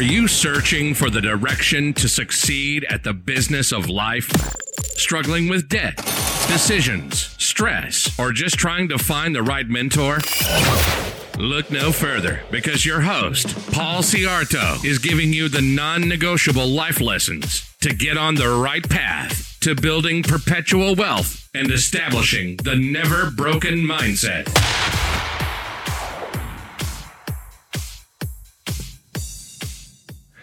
Are you searching for the direction to succeed at the business of life? Struggling with debt, decisions, stress, or just trying to find the right mentor? Look no further because your host, Paul Ciarto, is giving you the non negotiable life lessons to get on the right path to building perpetual wealth and establishing the never broken mindset.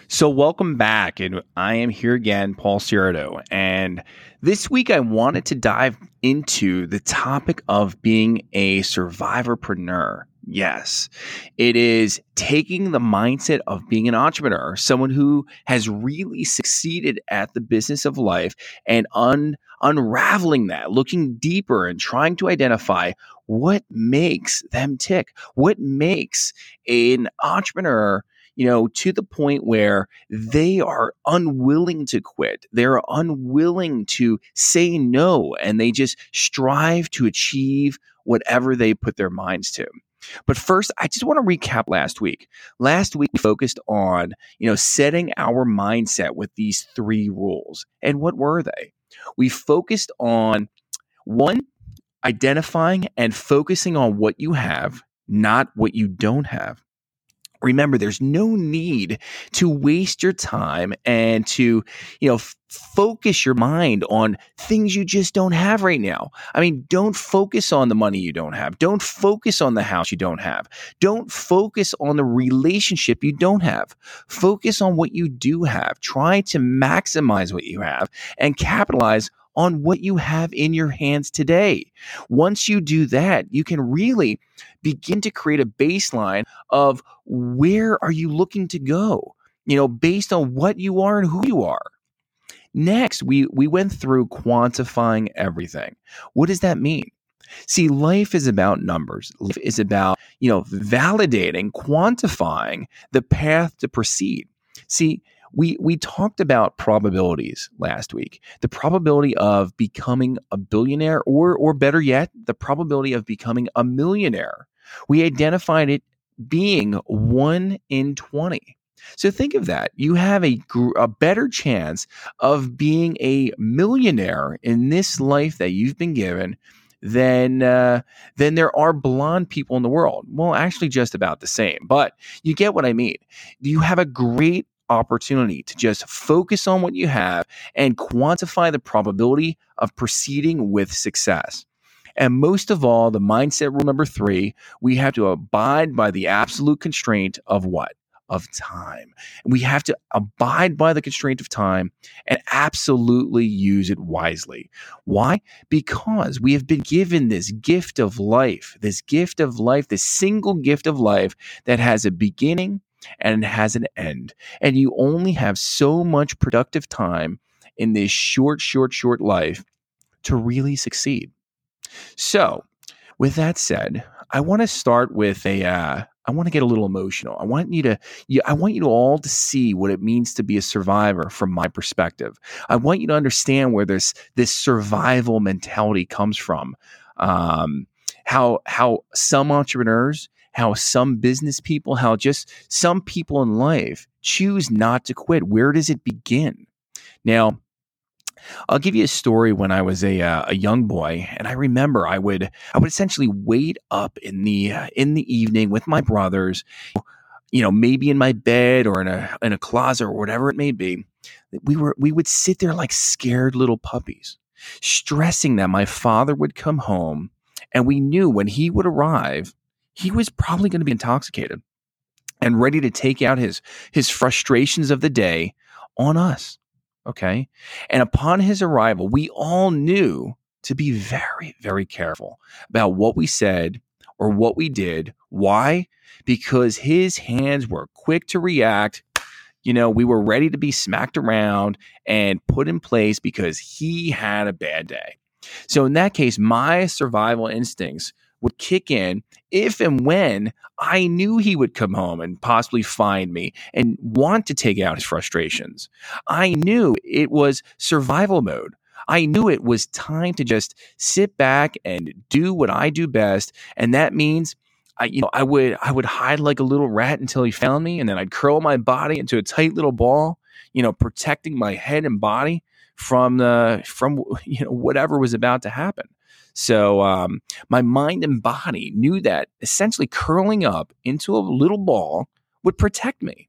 So, welcome back. And I am here again, Paul Ciarto. And this week, I wanted to dive into the topic of being a survivorpreneur. Yes, it is taking the mindset of being an entrepreneur, someone who has really succeeded at the business of life and un- unraveling that, looking deeper and trying to identify what makes them tick, what makes an entrepreneur you know, to the point where they are unwilling to quit. They're unwilling to say no, and they just strive to achieve whatever they put their minds to. But first, I just want to recap last week. Last week we focused on, you know, setting our mindset with these three rules. And what were they? We focused on one, identifying and focusing on what you have, not what you don't have. Remember, there's no need to waste your time and to, you know, f- focus your mind on things you just don't have right now. I mean, don't focus on the money you don't have. Don't focus on the house you don't have. Don't focus on the relationship you don't have. Focus on what you do have. Try to maximize what you have and capitalize on what you have in your hands today. Once you do that, you can really begin to create a baseline of where are you looking to go, you know, based on what you are and who you are. Next, we we went through quantifying everything. What does that mean? See, life is about numbers. Life is about, you know, validating, quantifying the path to proceed. See, we we talked about probabilities last week. The probability of becoming a billionaire or or better yet, the probability of becoming a millionaire. We identified it being 1 in 20. So think of that. You have a, a better chance of being a millionaire in this life that you've been given than uh, than there are blonde people in the world. Well, actually, just about the same. But you get what I mean. You have a great opportunity to just focus on what you have and quantify the probability of proceeding with success. And most of all, the mindset rule number three, we have to abide by the absolute constraint of what? Of time. We have to abide by the constraint of time and absolutely use it wisely. Why? Because we have been given this gift of life, this gift of life, this single gift of life that has a beginning and it has an end. And you only have so much productive time in this short, short, short life to really succeed. So, with that said, I want to start with a. Uh, I want to get a little emotional. I want you to, you, I want you to all to see what it means to be a survivor from my perspective. I want you to understand where this this survival mentality comes from. Um, how how some entrepreneurs how some business people, how just some people in life choose not to quit. Where does it begin? Now, I'll give you a story when I was a uh, a young boy, and I remember I would I would essentially wait up in the uh, in the evening with my brothers, you know, maybe in my bed or in a in a closet or whatever it may be. We were we would sit there like scared little puppies, stressing that my father would come home, and we knew when he would arrive, he was probably going to be intoxicated and ready to take out his his frustrations of the day on us. Okay? And upon his arrival, we all knew to be very very careful about what we said or what we did. Why? Because his hands were quick to react. You know, we were ready to be smacked around and put in place because he had a bad day. So in that case, my survival instincts would kick in if and when I knew he would come home and possibly find me and want to take out his frustrations. I knew it was survival mode. I knew it was time to just sit back and do what I do best. And that means I, you know, I would I would hide like a little rat until he found me, and then I'd curl my body into a tight little ball, you know, protecting my head and body from the from you know whatever was about to happen. So um, my mind and body knew that essentially curling up into a little ball would protect me.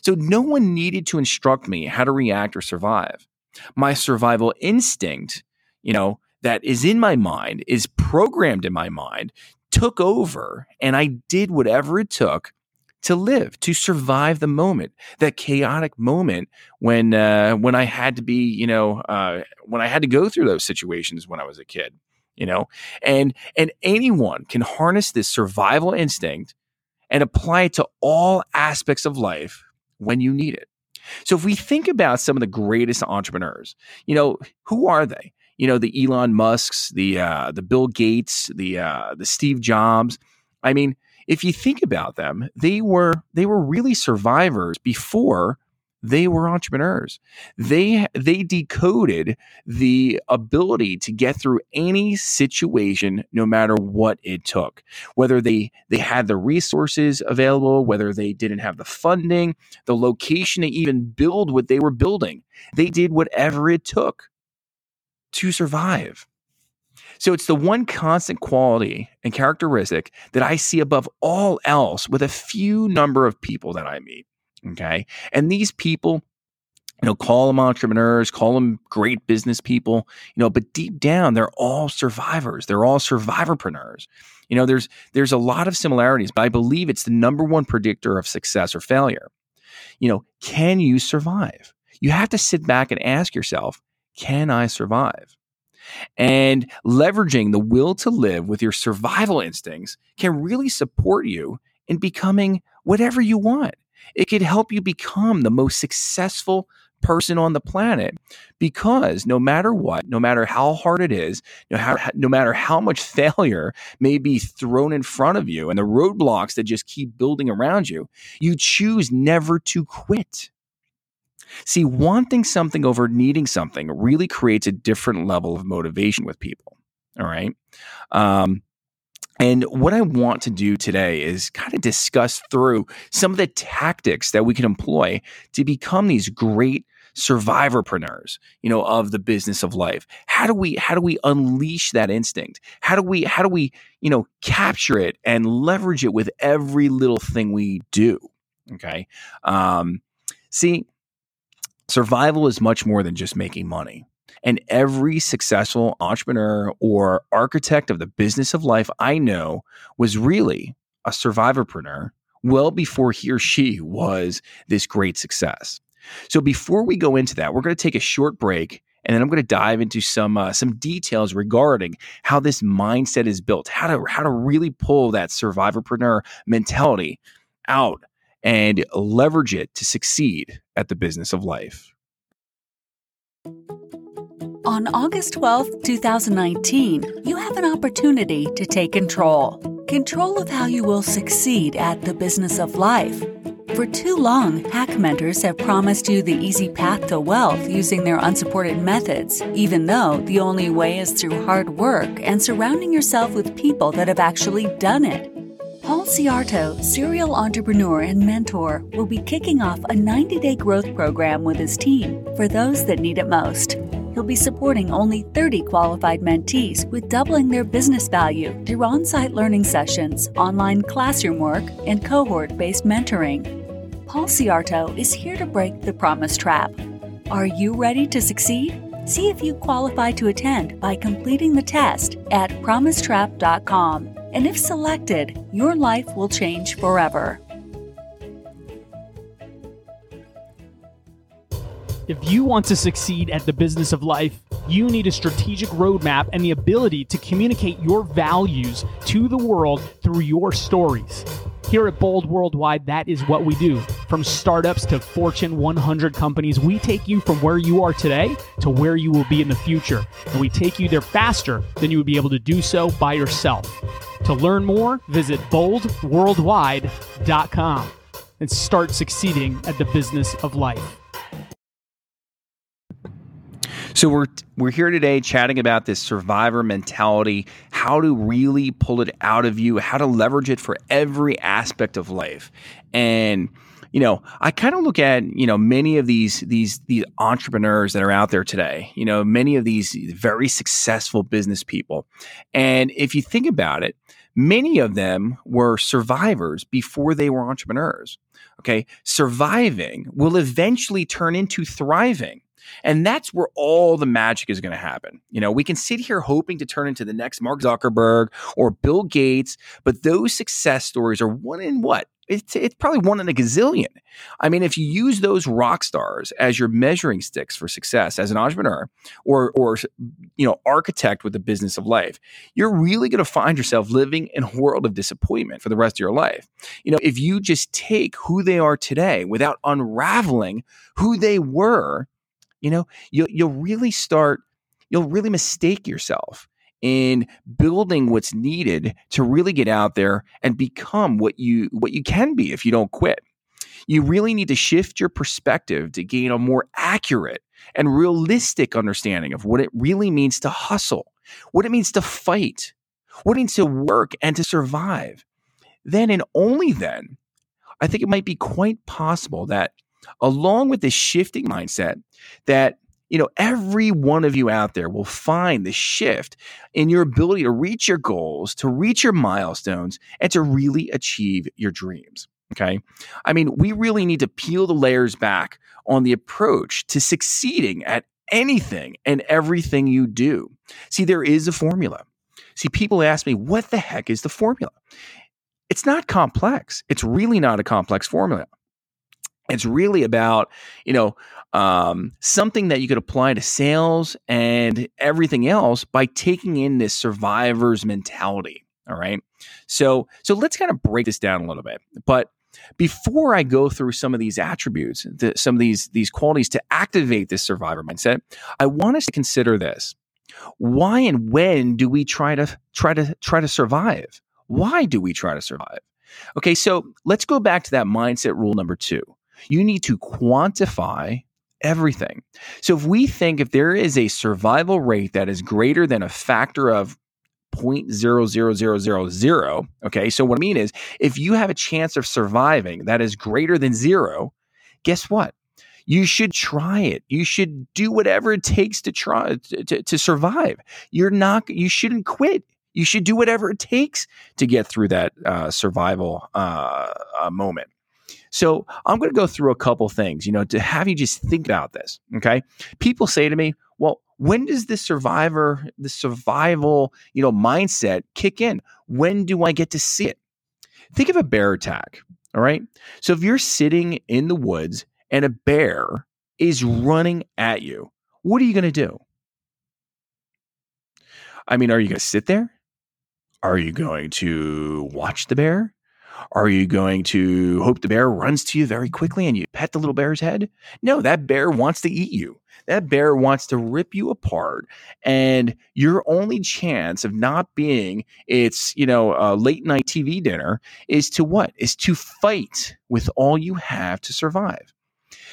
So no one needed to instruct me how to react or survive. My survival instinct, you know, that is in my mind, is programmed in my mind, took over, and I did whatever it took to live, to survive the moment, that chaotic moment when uh, when I had to be, you know, uh, when I had to go through those situations when I was a kid, you know, and and anyone can harness this survival instinct and apply it to all aspects of life when you need it. So if we think about some of the greatest entrepreneurs, you know, who are they? You know, the Elon Musks, the uh, the Bill Gates, the uh, the Steve Jobs. I mean, if you think about them, they were they were really survivors before they were entrepreneurs. They they decoded the ability to get through any situation no matter what it took. Whether they they had the resources available, whether they didn't have the funding, the location to even build what they were building. They did whatever it took to survive. So it's the one constant quality and characteristic that I see above all else with a few number of people that I meet. Okay. And these people, you know, call them entrepreneurs, call them great business people, you know, but deep down, they're all survivors. They're all survivorpreneurs. You know, there's there's a lot of similarities, but I believe it's the number one predictor of success or failure. You know, can you survive? You have to sit back and ask yourself, can I survive? And leveraging the will to live with your survival instincts can really support you in becoming whatever you want. It could help you become the most successful person on the planet because no matter what, no matter how hard it is, no, matter how much failure may be thrown in front of you and the roadblocks that just keep building around you, you choose never to quit. See, wanting something over needing something really creates a different level of motivation with people. All right. Um, and what I want to do today is kind of discuss through some of the tactics that we can employ to become these great survivorpreneurs, you know, of the business of life. How do we how do we unleash that instinct? How do we how do we, you know, capture it and leverage it with every little thing we do? Okay. Um, see, survival is much more than just making money. And every successful entrepreneur or architect of the business of life I know was really a survivorpreneur well before he or she was this great success. So before we go into that, we're going to take a short break and then I'm going to dive into some uh, some details regarding how this mindset is built, how to how to really pull that survivorpreneur mentality out and leverage it to succeed at the business of life. On August 12, 2019, you have an opportunity to take control. Control of how you will succeed at the business of life. For too long, hack mentors have promised you the easy path to wealth using their unsupported methods, even though the only way is through hard work and surrounding yourself with people that have actually done it. Paul Ciarto, serial entrepreneur and mentor, will be kicking off a 90 day growth program with his team for those that need it most he'll be supporting only 30 qualified mentees with doubling their business value through on site learning sessions, online classroom work, and cohort based mentoring. Paul Ciarto is here to break the promise trap. Are you ready to succeed? See if you qualify to attend by completing the test at promisetrap.com. And if selected, your life will change forever. If you want to succeed at the business of life, you need a strategic roadmap and the ability to communicate your values to the world through your stories. Here at Bold Worldwide, that is what we do. From startups to Fortune 100 companies, we take you from where you are today to where you will be in the future. And we take you there faster than you would be able to do so by yourself. To learn more, visit boldworldwide.com and start succeeding at the business of life. So we're we're here today chatting about this survivor mentality, how to really pull it out of you, how to leverage it for every aspect of life. And you know, I kind of look at, you know, many of these these these entrepreneurs that are out there today, you know, many of these very successful business people. And if you think about it, many of them were survivors before they were entrepreneurs. Okay? Surviving will eventually turn into thriving. And that's where all the magic is going to happen. You know, we can sit here hoping to turn into the next Mark Zuckerberg or Bill Gates, but those success stories are one in what? It's, it's probably one in a gazillion. I mean, if you use those rock stars as your measuring sticks for success as an entrepreneur or, or you know, architect with the business of life, you're really going to find yourself living in a world of disappointment for the rest of your life. You know, if you just take who they are today without unraveling who they were you know, you'll, you'll really start, you'll really mistake yourself in building what's needed to really get out there and become what you what you can be if you don't quit. You really need to shift your perspective to gain a more accurate and realistic understanding of what it really means to hustle, what it means to fight, what it means to work and to survive. Then and only then, I think it might be quite possible that along with this shifting mindset that you know every one of you out there will find the shift in your ability to reach your goals to reach your milestones and to really achieve your dreams okay? I mean we really need to peel the layers back on the approach to succeeding at anything and everything you do. See there is a formula. See people ask me what the heck is the formula? It's not complex. It's really not a complex formula it's really about, you know, um, something that you could apply to sales and everything else by taking in this survivor's mentality. All right. So, so let's kind of break this down a little bit. But before I go through some of these attributes, the, some of these these qualities to activate this survivor mindset, I want us to consider this: why and when do we try to try to try to survive? Why do we try to survive? Okay, so let's go back to that mindset rule number two. You need to quantify everything. So if we think if there is a survival rate that is greater than a factor of 0.00000, okay, so what I mean is if you have a chance of surviving that is greater than zero, guess what? You should try it. You should do whatever it takes to try to, to survive. You're not. You shouldn't quit. You should do whatever it takes to get through that uh, survival uh, uh, moment. So I'm going to go through a couple things, you know, to have you just think about this. Okay. People say to me, well, when does this survivor, the survival, you know, mindset kick in? When do I get to see it? Think of a bear attack. All right. So if you're sitting in the woods and a bear is running at you, what are you going to do? I mean, are you going to sit there? Are you going to watch the bear? Are you going to hope the bear runs to you very quickly and you pet the little bear's head? No, that bear wants to eat you. That bear wants to rip you apart. And your only chance of not being its, you know, uh, late night TV dinner is to what? Is to fight with all you have to survive.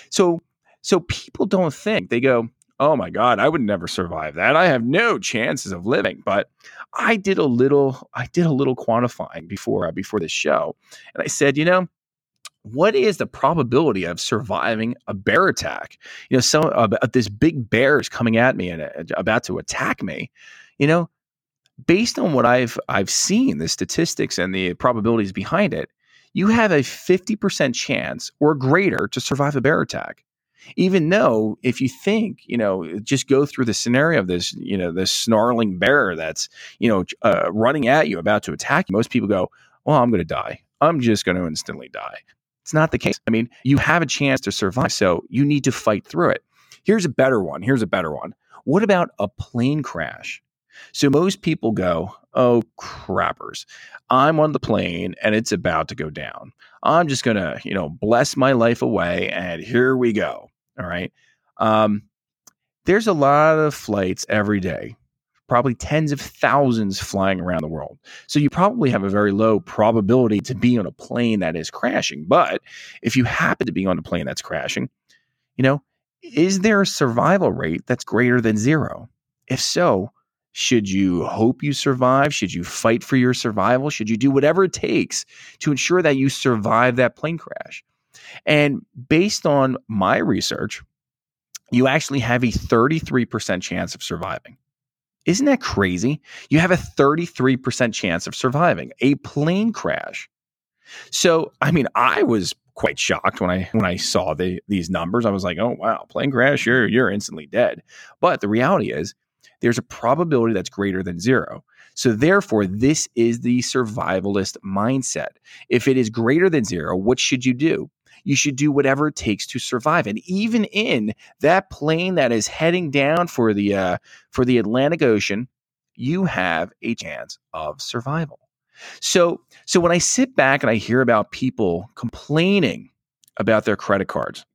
So, so people don't think they go, oh my God, I would never survive that. I have no chances of living. But I did a little, I did a little quantifying before uh, before this show, and I said, you know, what is the probability of surviving a bear attack? You know, some uh, this big bear is coming at me and uh, about to attack me. You know, based on what I've I've seen, the statistics and the probabilities behind it, you have a fifty percent chance or greater to survive a bear attack even though if you think you know just go through the scenario of this you know this snarling bear that's you know uh, running at you about to attack you most people go well i'm going to die. I'm just going to instantly die. It's not the case. I mean you have a chance to survive so you need to fight through it. Here's a better one. Here's a better one. What about a plane crash? So most people go oh crappers. I'm on the plane and it's about to go down. I'm just going to you know bless my life away and here we go all right. Um, there's a lot of flights every day, probably tens of thousands flying around the world. So you probably have a very low probability to be on a plane that is crashing. But if you happen to be on a plane that's crashing, you know, is there a survival rate that's greater than zero? If so, should you hope you survive? Should you fight for your survival? Should you do whatever it takes to ensure that you survive that plane crash? And based on my research, you actually have a 33% chance of surviving. Isn't that crazy? You have a 33% chance of surviving a plane crash. So, I mean, I was quite shocked when I when I saw the, these numbers. I was like, "Oh wow, plane crash, you're you're instantly dead." But the reality is, there's a probability that's greater than zero. So therefore, this is the survivalist mindset. If it is greater than zero, what should you do? You should do whatever it takes to survive. And even in that plane that is heading down for the uh, for the Atlantic Ocean, you have a chance of survival. So so when I sit back and I hear about people complaining about their credit cards,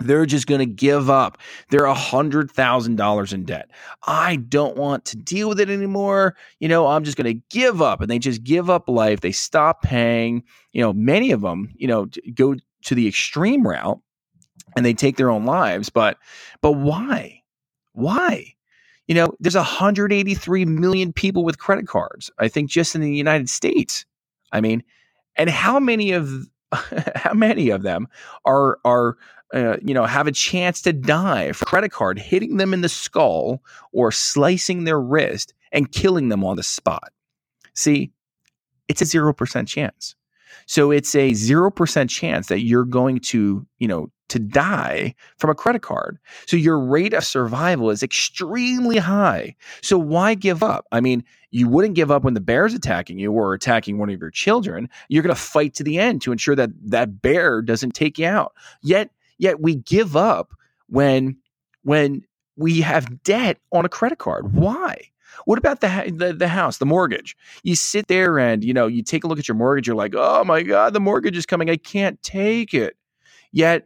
they're just going to give up. They're a hundred thousand dollars in debt. I don't want to deal with it anymore. You know, I'm just going to give up, and they just give up life. They stop paying. You know, many of them, you know, go to the extreme route and they take their own lives. But but why? Why? You know, there's 183 million people with credit cards. I think just in the United States. I mean, and how many of how many of them are are uh, you know have a chance to die for credit card hitting them in the skull or slicing their wrist and killing them on the spot? See, it's a zero percent chance. So it's a 0% chance that you're going to, you know, to die from a credit card. So your rate of survival is extremely high. So why give up? I mean, you wouldn't give up when the bear's attacking you or attacking one of your children. You're going to fight to the end to ensure that that bear doesn't take you out. Yet yet we give up when when we have debt on a credit card. Why? What about the, the the house, the mortgage? You sit there and you know you take a look at your mortgage. You're like, oh my god, the mortgage is coming. I can't take it. Yet,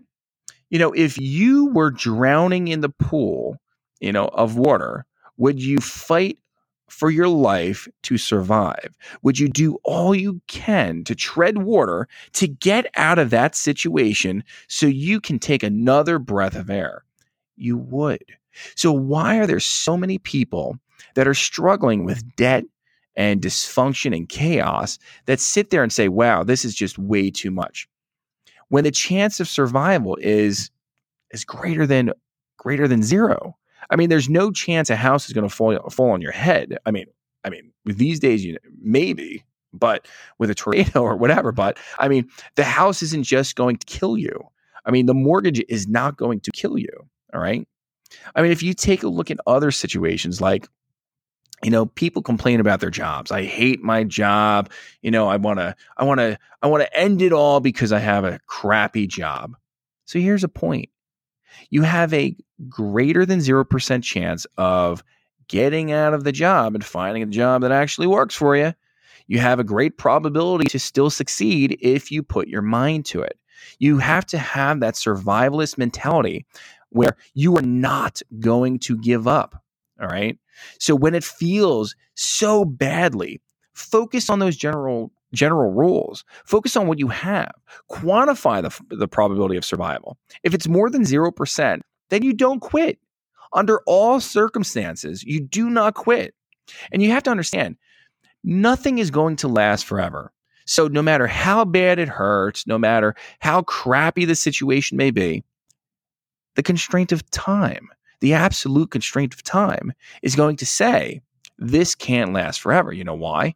you know, if you were drowning in the pool, you know, of water, would you fight for your life to survive? Would you do all you can to tread water to get out of that situation so you can take another breath of air? You would. So, why are there so many people that are struggling with debt and dysfunction and chaos that sit there and say, wow, this is just way too much. When the chance of survival is is greater than greater than zero. I mean, there's no chance a house is going to fall fall on your head. I mean, I mean, these days, you know, maybe, but with a tornado or whatever. But I mean, the house isn't just going to kill you. I mean, the mortgage is not going to kill you. All right. I mean, if you take a look at other situations like you know people complain about their jobs. I hate my job. You know i want to i want to i want to end it all because i have a crappy job. So here's a point. You have a greater than 0% chance of getting out of the job and finding a job that actually works for you you have a great probability to still succeed if you put your mind to it. You have to have that survivalist mentality where you are not going to give up all right. So when it feels so badly, focus on those general general rules. Focus on what you have. Quantify the, the probability of survival. If it's more than 0%, then you don't quit. Under all circumstances, you do not quit. And you have to understand, nothing is going to last forever. So no matter how bad it hurts, no matter how crappy the situation may be, the constraint of time the absolute constraint of time is going to say this can't last forever. You know why?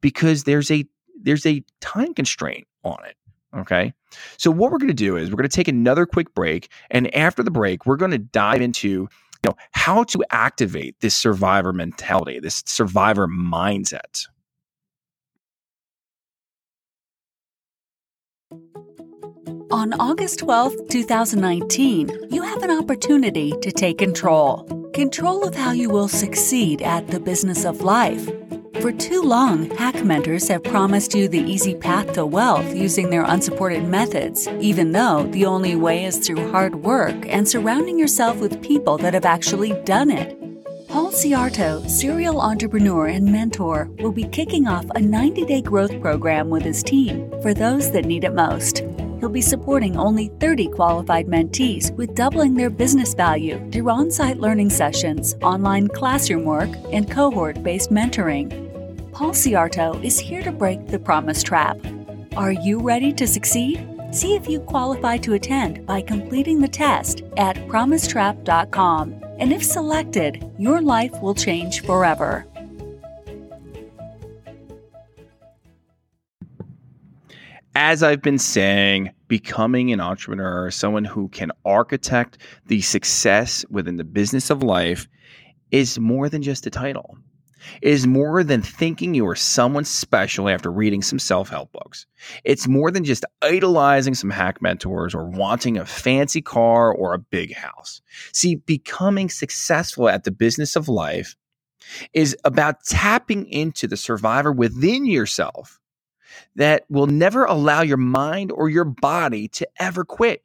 Because there's a there's a time constraint on it. Okay. So what we're going to do is we're going to take another quick break and after the break we're going to dive into you know how to activate this survivor mentality, this survivor mindset. On August 12, 2019, you have an opportunity to take control. Control of how you will succeed at the business of life. For too long, hack mentors have promised you the easy path to wealth using their unsupported methods, even though the only way is through hard work and surrounding yourself with people that have actually done it. Paul Ciarto, serial entrepreneur and mentor, will be kicking off a 90 day growth program with his team for those that need it most. he'll be supporting only 30 qualified mentees with doubling their business value through on site learning sessions, online classroom work, and cohort based mentoring. Paul Ciarto is here to break the promise trap. Are you ready to succeed? See if you qualify to attend by completing the test at promisetrap.com. And if selected, your life will change forever. As I've been saying, becoming an entrepreneur, someone who can architect the success within the business of life, is more than just a title. Is more than thinking you are someone special after reading some self help books. It's more than just idolizing some hack mentors or wanting a fancy car or a big house. See, becoming successful at the business of life is about tapping into the survivor within yourself that will never allow your mind or your body to ever quit.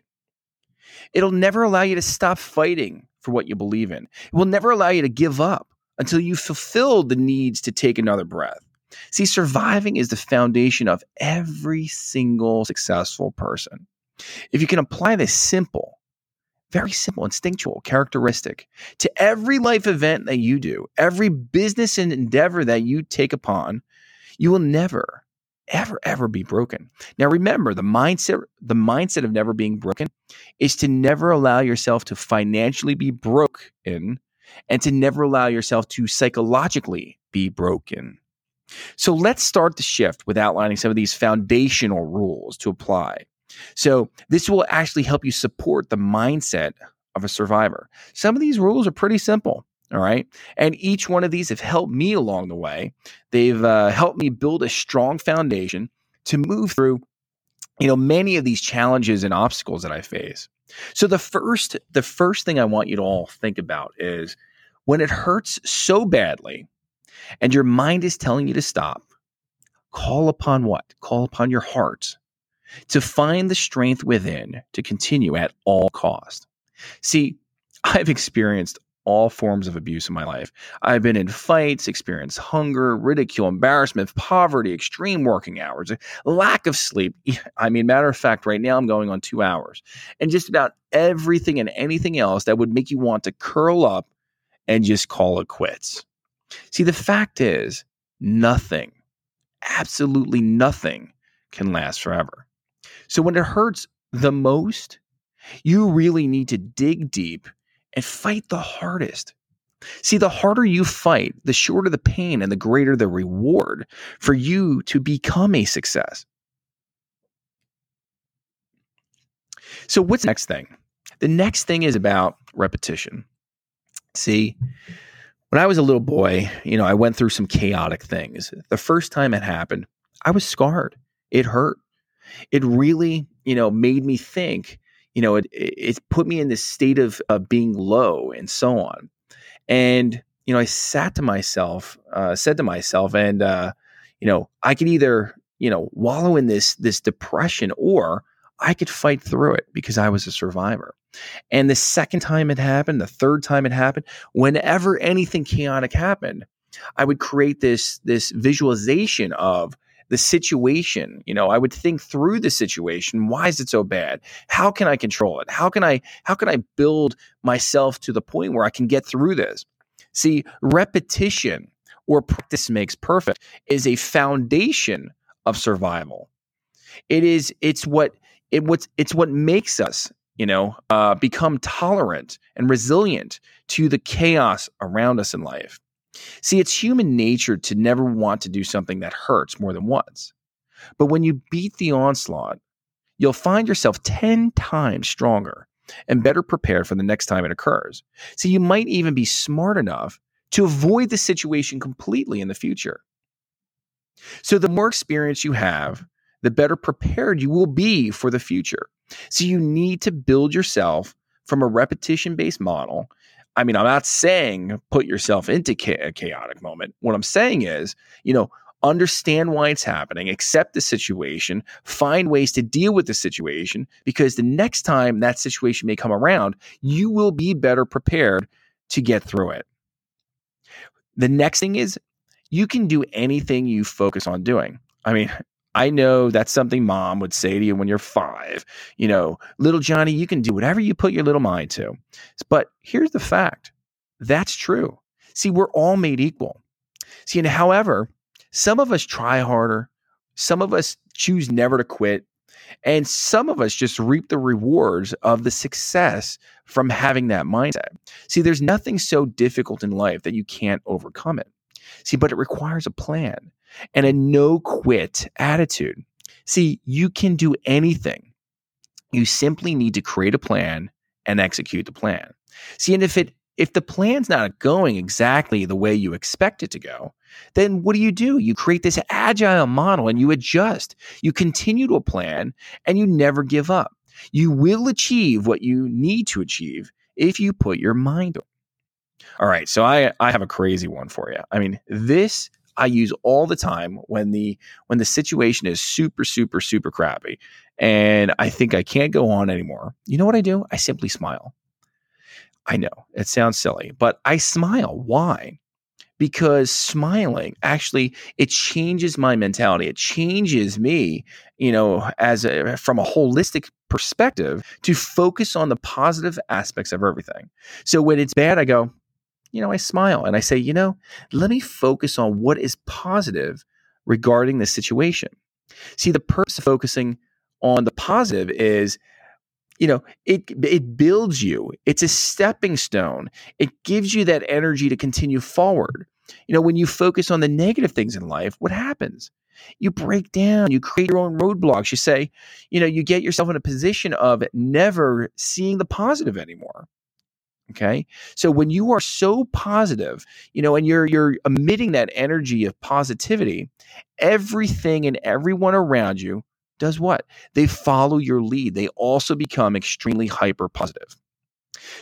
It'll never allow you to stop fighting for what you believe in. It will never allow you to give up until you fulfill the needs to take another breath. See, surviving is the foundation of every single successful person. If you can apply this simple, very simple, instinctual characteristic to every life event that you do, every business and endeavor that you take upon, you will never ever ever be broken. Now remember, the mindset the mindset of never being broken is to never allow yourself to financially be broken and to never allow yourself to psychologically be broken. So let's start the shift with outlining some of these foundational rules to apply. So this will actually help you support the mindset of a survivor. Some of these rules are pretty simple. All right. And each one of these have helped me along the way. They've uh, helped me build a strong foundation to move through, you know, many of these challenges and obstacles that I face. So the first, the first thing I want you to all think about is when it hurts so badly and your mind is telling you to stop, call upon what? Call upon your heart to find the strength within to continue at all cost. See, I've experienced all forms of abuse in my life. I've been in fights, experienced hunger, ridicule, embarrassment, poverty, extreme working hours, lack of sleep. I mean, matter of fact, right now I'm going on two hours, and just about everything and anything else that would make you want to curl up and just call it quits. See, the fact is, nothing, absolutely nothing can last forever. So when it hurts the most, you really need to dig deep and fight the hardest. See, the harder you fight, the shorter the pain and the greater the reward for you to become a success. So, what's the next thing? The next thing is about repetition. See, when I was a little boy, you know, I went through some chaotic things. The first time it happened, I was scarred. It hurt. It really, you know, made me think you know, it it put me in this state of of being low and so on. And you know, I sat to myself, uh, said to myself, and uh, you know, I could either you know wallow in this this depression or I could fight through it because I was a survivor. And the second time it happened, the third time it happened, whenever anything chaotic happened, I would create this this visualization of the situation. You know, I would think through the situation. Why is it so bad? How can I control it? How can I how can I build myself to the point where I can get through this? See, repetition or practice makes perfect is a foundation of survival. It is it's what it what's it's what makes us you know uh, become tolerant and resilient to the chaos around us in life See, it's human nature to never want to do something that hurts more than once. But when you beat the onslaught, you'll find yourself 10 times stronger and better prepared for the next time it occurs. So you might even be smart enough to avoid the situation completely in the future. So the more experience you have, the better prepared you will be for the future. So you need to build yourself from a repetition based model I mean, I'm not saying put yourself into a chaotic moment. What I'm saying is, you know, understand why it's happening, accept the situation, find ways to deal with the situation, because the next time that situation may come around, you will be better prepared to get through it. The next thing is you can do anything you focus on doing. I mean, I know that's something mom would say to you when you're five. You know, little Johnny, you can do whatever you put your little mind to. But here's the fact that's true. See, we're all made equal. See, and however, some of us try harder, some of us choose never to quit, and some of us just reap the rewards of the success from having that mindset. See, there's nothing so difficult in life that you can't overcome it. See, but it requires a plan and a no quit attitude. See, you can do anything. You simply need to create a plan and execute the plan. See, and if it if the plan's not going exactly the way you expect it to go, then what do you do? You create this agile model and you adjust. You continue to a plan and you never give up. You will achieve what you need to achieve if you put your mind on. All right, so I I have a crazy one for you. I mean, this I use all the time when the when the situation is super super super crappy and I think I can't go on anymore. You know what I do? I simply smile. I know it sounds silly, but I smile. Why? Because smiling actually it changes my mentality. It changes me, you know, as a, from a holistic perspective to focus on the positive aspects of everything. So when it's bad, I go, you know, I smile and I say, you know, let me focus on what is positive regarding this situation. See, the purpose of focusing on the positive is, you know, it it builds you. It's a stepping stone. It gives you that energy to continue forward. You know, when you focus on the negative things in life, what happens? You break down, you create your own roadblocks. You say, you know, you get yourself in a position of never seeing the positive anymore. Okay. So when you are so positive, you know, and you're you're emitting that energy of positivity, everything and everyone around you does what? They follow your lead. They also become extremely hyper positive.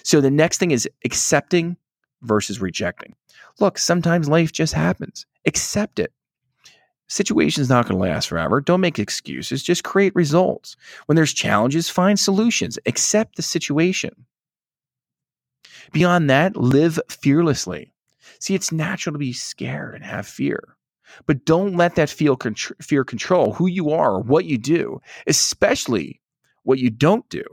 So the next thing is accepting versus rejecting. Look, sometimes life just happens. Accept it. Situation's not going to last forever. Don't make excuses. Just create results. When there's challenges, find solutions. Accept the situation. Beyond that, live fearlessly. See, it's natural to be scared and have fear, but don't let that fear control who you are or what you do, especially what you don't do.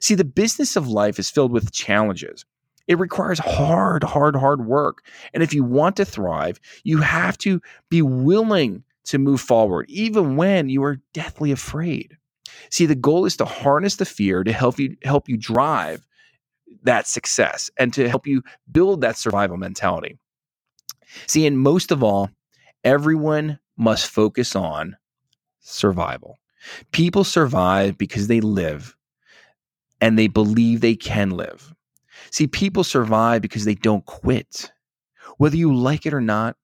See, the business of life is filled with challenges. It requires hard, hard, hard work. And if you want to thrive, you have to be willing to move forward, even when you are deathly afraid. See, the goal is to harness the fear to help you help you drive that success and to help you build that survival mentality. See, and most of all, everyone must focus on survival. People survive because they live and they believe they can live. See, people survive because they don't quit. Whether you like it or not,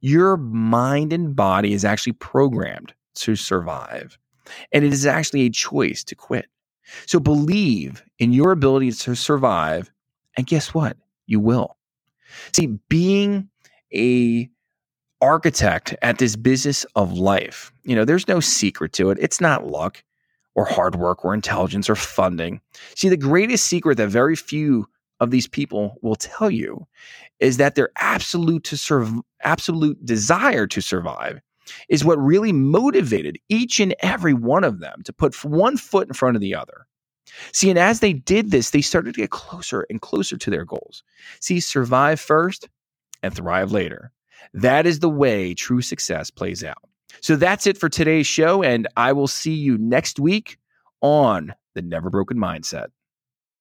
your mind and body is actually programmed to survive. And it is actually a choice to quit. So believe in your ability to survive. And guess what? You will. See, being a architect at this business of life, you know, there's no secret to it. It's not luck or hard work or intelligence or funding. See, the greatest secret that very few of these people will tell you is that their absolute to serve absolute desire to survive is what really motivated each and every one of them to put one foot in front of the other. See, and as they did this, they started to get closer and closer to their goals. See, survive first and thrive later. That is the way true success plays out. So that's it for today's show, and I will see you next week on the Never Broken Mindset.